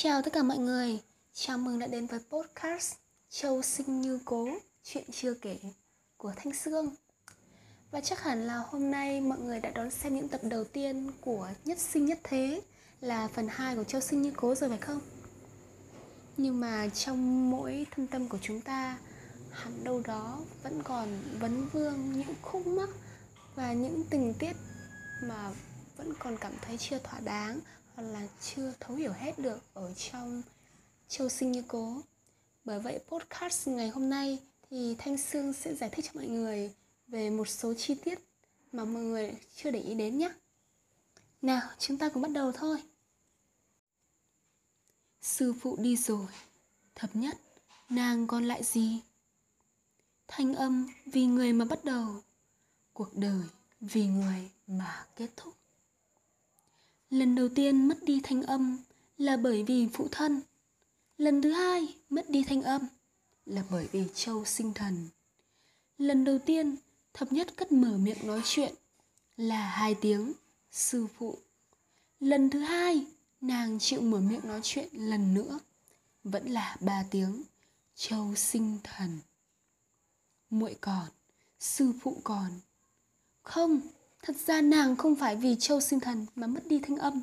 chào tất cả mọi người, chào mừng đã đến với podcast Châu sinh như cố, chuyện chưa kể của Thanh Sương Và chắc hẳn là hôm nay mọi người đã đón xem những tập đầu tiên của Nhất sinh nhất thế là phần 2 của Châu sinh như cố rồi phải không? Nhưng mà trong mỗi thâm tâm của chúng ta hẳn đâu đó vẫn còn vấn vương những khúc mắc và những tình tiết mà vẫn còn cảm thấy chưa thỏa đáng hoặc là chưa thấu hiểu hết được ở trong châu sinh như cố. Bởi vậy podcast ngày hôm nay thì thanh sương sẽ giải thích cho mọi người về một số chi tiết mà mọi người chưa để ý đến nhé. Nào, chúng ta cùng bắt đầu thôi. Sư phụ đi rồi. Thập nhất, nàng còn lại gì? Thanh âm vì người mà bắt đầu. Cuộc đời vì người mà kết thúc lần đầu tiên mất đi thanh âm là bởi vì phụ thân. Lần thứ hai mất đi thanh âm là bởi vì châu sinh thần. Lần đầu tiên thập nhất cất mở miệng nói chuyện là hai tiếng, sư phụ. Lần thứ hai, nàng chịu mở miệng nói chuyện lần nữa, vẫn là ba tiếng, châu sinh thần. Muội còn, sư phụ còn. Không Thật ra nàng không phải vì Châu sinh thần mà mất đi thanh âm,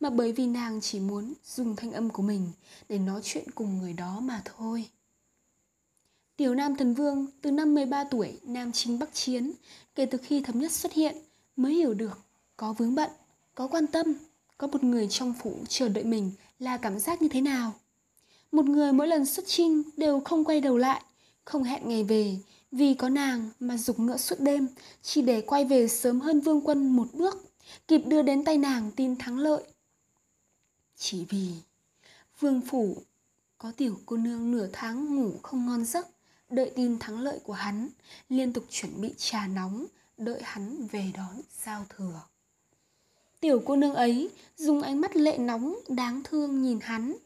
mà bởi vì nàng chỉ muốn dùng thanh âm của mình để nói chuyện cùng người đó mà thôi. Tiểu Nam Thần Vương từ năm 13 tuổi Nam chính Bắc Chiến, kể từ khi thấm nhất xuất hiện mới hiểu được có vướng bận, có quan tâm, có một người trong phủ chờ đợi mình là cảm giác như thế nào. Một người mỗi lần xuất trinh đều không quay đầu lại, không hẹn ngày về, vì có nàng mà dục ngựa suốt đêm, chỉ để quay về sớm hơn vương quân một bước, kịp đưa đến tay nàng tin thắng lợi. Chỉ vì vương phủ có tiểu cô nương nửa tháng ngủ không ngon giấc, đợi tin thắng lợi của hắn, liên tục chuẩn bị trà nóng, đợi hắn về đón giao thừa. Tiểu cô nương ấy dùng ánh mắt lệ nóng đáng thương nhìn hắn,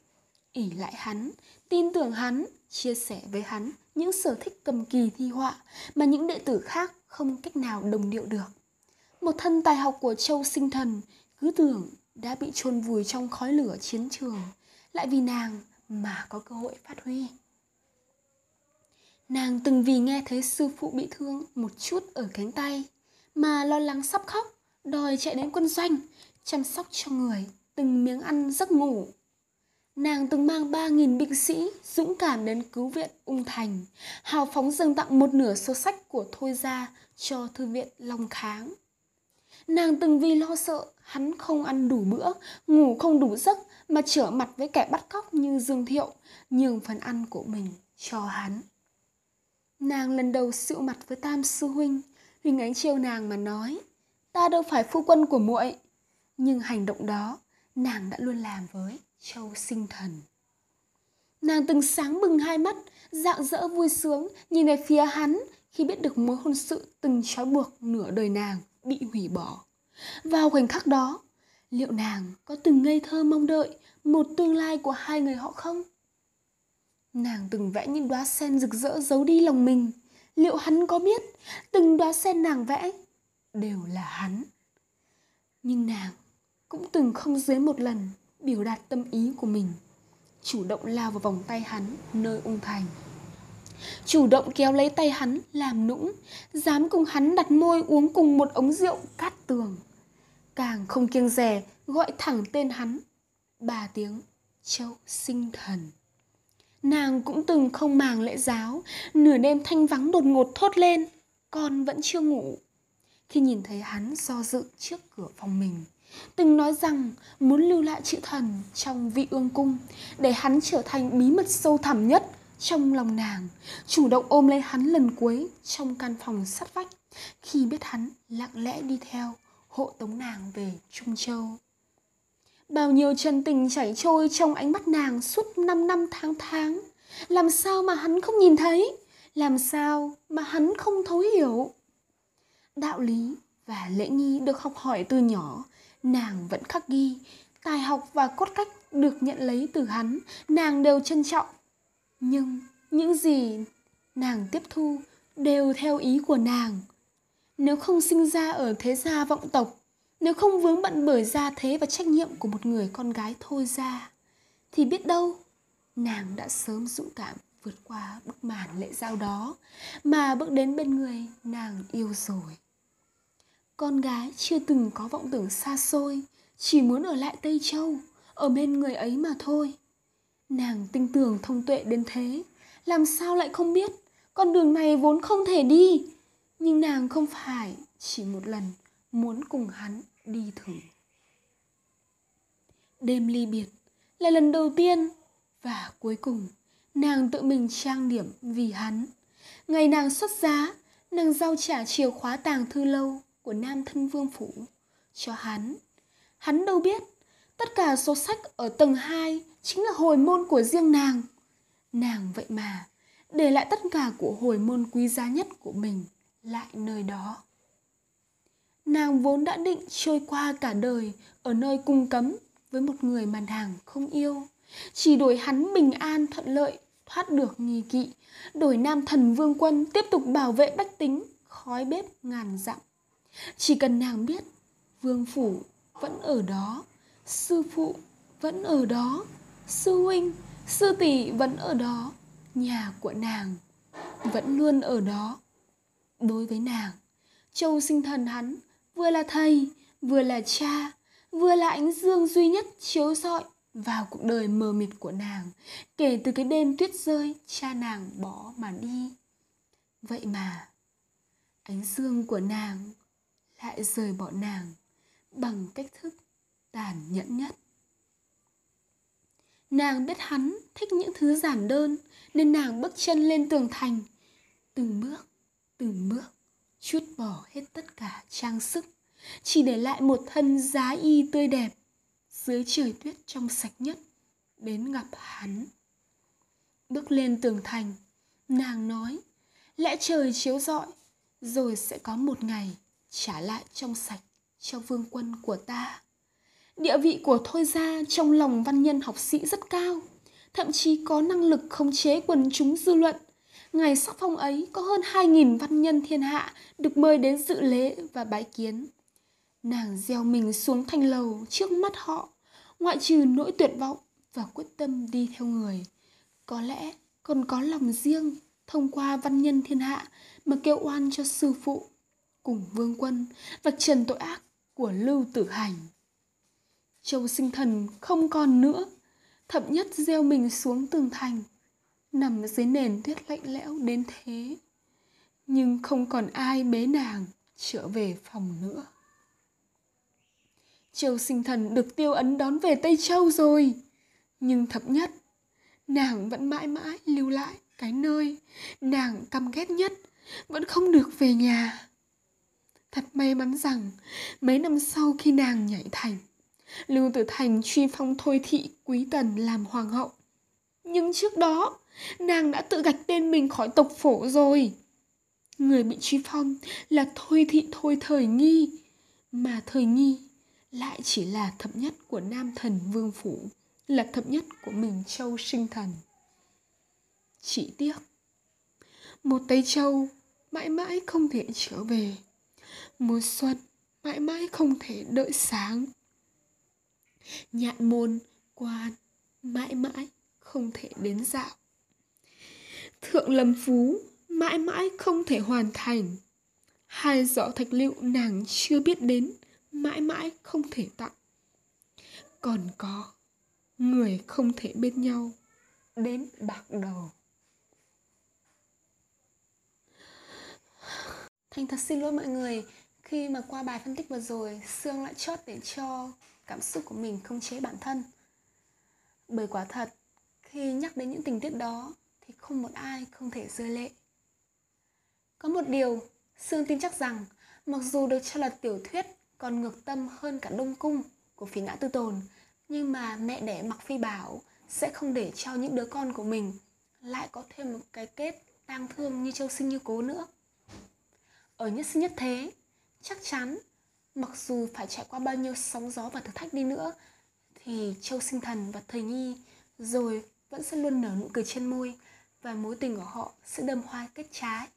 ỉ lại hắn, tin tưởng hắn, chia sẻ với hắn những sở thích cầm kỳ thi họa mà những đệ tử khác không cách nào đồng điệu được. Một thân tài học của Châu Sinh Thần cứ tưởng đã bị chôn vùi trong khói lửa chiến trường, lại vì nàng mà có cơ hội phát huy. Nàng từng vì nghe thấy sư phụ bị thương một chút ở cánh tay mà lo lắng sắp khóc, đòi chạy đến quân doanh, chăm sóc cho người từng miếng ăn giấc ngủ Nàng từng mang 3.000 binh sĩ dũng cảm đến cứu viện Ung Thành, hào phóng dâng tặng một nửa số sách của Thôi Gia cho Thư viện Long Kháng. Nàng từng vì lo sợ hắn không ăn đủ bữa, ngủ không đủ giấc mà trở mặt với kẻ bắt cóc như Dương Thiệu, nhường phần ăn của mình cho hắn. Nàng lần đầu sự mặt với Tam Sư Huynh, Huynh ánh trêu nàng mà nói, ta đâu phải phu quân của muội Nhưng hành động đó, nàng đã luôn làm với châu sinh thần. Nàng từng sáng bừng hai mắt dạng dỡ vui sướng, nhìn về phía hắn khi biết được mối hôn sự từng trói buộc nửa đời nàng bị hủy bỏ. Vào khoảnh khắc đó, liệu nàng có từng ngây thơ mong đợi một tương lai của hai người họ không? Nàng từng vẽ những đóa sen rực rỡ giấu đi lòng mình. Liệu hắn có biết từng đóa sen nàng vẽ đều là hắn? Nhưng nàng cũng từng không dưới một lần biểu đạt tâm ý của mình, chủ động lao vào vòng tay hắn nơi ung thành. Chủ động kéo lấy tay hắn làm nũng, dám cùng hắn đặt môi uống cùng một ống rượu cát tường. Càng không kiêng rè, gọi thẳng tên hắn, ba tiếng, châu sinh thần. Nàng cũng từng không màng lễ giáo, nửa đêm thanh vắng đột ngột thốt lên, con vẫn chưa ngủ. Khi nhìn thấy hắn do dự trước cửa phòng mình từng nói rằng muốn lưu lại chữ thần trong vị ương cung để hắn trở thành bí mật sâu thẳm nhất trong lòng nàng chủ động ôm lấy hắn lần cuối trong căn phòng sắt vách khi biết hắn lặng lẽ đi theo hộ tống nàng về trung châu bao nhiêu chân tình chảy trôi trong ánh mắt nàng suốt 5 năm tháng tháng. Làm sao mà hắn không nhìn thấy? Làm sao mà hắn không thấu hiểu? Đạo lý và lễ nghi được học hỏi từ nhỏ, nàng vẫn khắc ghi. Tài học và cốt cách được nhận lấy từ hắn, nàng đều trân trọng. Nhưng những gì nàng tiếp thu đều theo ý của nàng. Nếu không sinh ra ở thế gia vọng tộc, nếu không vướng bận bởi gia thế và trách nhiệm của một người con gái thôi ra, thì biết đâu nàng đã sớm dũng cảm vượt qua bức màn lệ giao đó mà bước đến bên người nàng yêu rồi. Con gái chưa từng có vọng tưởng xa xôi, chỉ muốn ở lại Tây Châu, ở bên người ấy mà thôi. Nàng tinh tường thông tuệ đến thế, làm sao lại không biết con đường này vốn không thể đi. Nhưng nàng không phải chỉ một lần muốn cùng hắn đi thử. Đêm ly biệt là lần đầu tiên và cuối cùng nàng tự mình trang điểm vì hắn. Ngày nàng xuất giá, nàng giao trả chìa khóa tàng thư lâu của nam thân vương phủ cho hắn. Hắn đâu biết, tất cả số sách ở tầng 2 chính là hồi môn của riêng nàng. Nàng vậy mà, để lại tất cả của hồi môn quý giá nhất của mình lại nơi đó. Nàng vốn đã định trôi qua cả đời ở nơi cung cấm với một người mà nàng không yêu. Chỉ đổi hắn bình an thuận lợi, thoát được nghi kỵ, đổi nam thần vương quân tiếp tục bảo vệ bách tính, khói bếp ngàn dặm. Chỉ cần nàng biết, vương phủ vẫn ở đó, sư phụ vẫn ở đó, sư huynh, sư tỷ vẫn ở đó, nhà của nàng vẫn luôn ở đó. Đối với nàng, châu sinh thần hắn vừa là thầy, vừa là cha, vừa là ánh dương duy nhất chiếu rọi vào cuộc đời mờ mịt của nàng kể từ cái đêm tuyết rơi cha nàng bỏ mà đi. Vậy mà, ánh dương của nàng lại rời bỏ nàng bằng cách thức tàn nhẫn nhất. Nàng biết hắn thích những thứ giản đơn nên nàng bước chân lên tường thành. Từng bước, từng bước, chút bỏ hết tất cả trang sức, chỉ để lại một thân giá y tươi đẹp dưới trời tuyết trong sạch nhất đến gặp hắn. Bước lên tường thành, nàng nói, lẽ trời chiếu rọi, rồi sẽ có một ngày trả lại trong sạch cho vương quân của ta. Địa vị của Thôi Gia trong lòng văn nhân học sĩ rất cao, thậm chí có năng lực khống chế quần chúng dư luận. Ngày sắc phong ấy có hơn 2.000 văn nhân thiên hạ được mời đến dự lễ và bái kiến. Nàng gieo mình xuống thanh lầu trước mắt họ, ngoại trừ nỗi tuyệt vọng và quyết tâm đi theo người. Có lẽ còn có lòng riêng thông qua văn nhân thiên hạ mà kêu oan cho sư phụ cùng vương quân vạch trần tội ác của lưu tử hành. Châu sinh thần không còn nữa, thậm nhất gieo mình xuống tường thành, nằm dưới nền tuyết lạnh lẽo đến thế, nhưng không còn ai bế nàng trở về phòng nữa. Châu sinh thần được tiêu ấn đón về tây châu rồi, nhưng thập nhất, nàng vẫn mãi mãi lưu lại cái nơi nàng căm ghét nhất, vẫn không được về nhà thật may mắn rằng mấy năm sau khi nàng nhảy thành Lưu Tử Thành truy phong Thôi Thị Quý Tần làm hoàng hậu. Nhưng trước đó, nàng đã tự gạch tên mình khỏi tộc phổ rồi. Người bị truy phong là Thôi Thị Thôi Thời Nghi, mà Thời Nghi lại chỉ là thập nhất của nam thần Vương Phủ, là thập nhất của mình Châu Sinh Thần. Chỉ tiếc, một Tây Châu mãi mãi không thể trở về. Mùa xuân mãi mãi không thể đợi sáng. Nhạn môn, quan mãi mãi không thể đến dạo. Thượng lâm phú mãi mãi không thể hoàn thành. Hai giỏ thạch lựu nàng chưa biết đến mãi mãi không thể tặng. Còn có người không thể bên nhau đến bạc đầu. Thành thật xin lỗi mọi người khi mà qua bài phân tích vừa rồi Sương lại chót để cho cảm xúc của mình không chế bản thân bởi quả thật khi nhắc đến những tình tiết đó thì không một ai không thể rơi lệ có một điều sương tin chắc rằng mặc dù được cho là tiểu thuyết còn ngược tâm hơn cả đông cung của phí ngã tư tồn Nhưng mà mẹ đẻ mặc Phi bảo sẽ không để cho những đứa con của mình lại có thêm một cái kết tang thương như Châu Sinh như cố nữa. Ở nhất sinh nhất thế, chắc chắn, mặc dù phải trải qua bao nhiêu sóng gió và thử thách đi nữa, thì Châu Sinh Thần và Thầy Nhi rồi vẫn sẽ luôn nở nụ cười trên môi và mối tình của họ sẽ đơm hoa kết trái.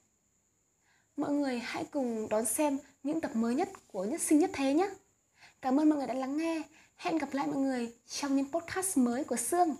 Mọi người hãy cùng đón xem những tập mới nhất của Nhất Sinh Nhất Thế nhé. Cảm ơn mọi người đã lắng nghe. Hẹn gặp lại mọi người trong những podcast mới của Sương.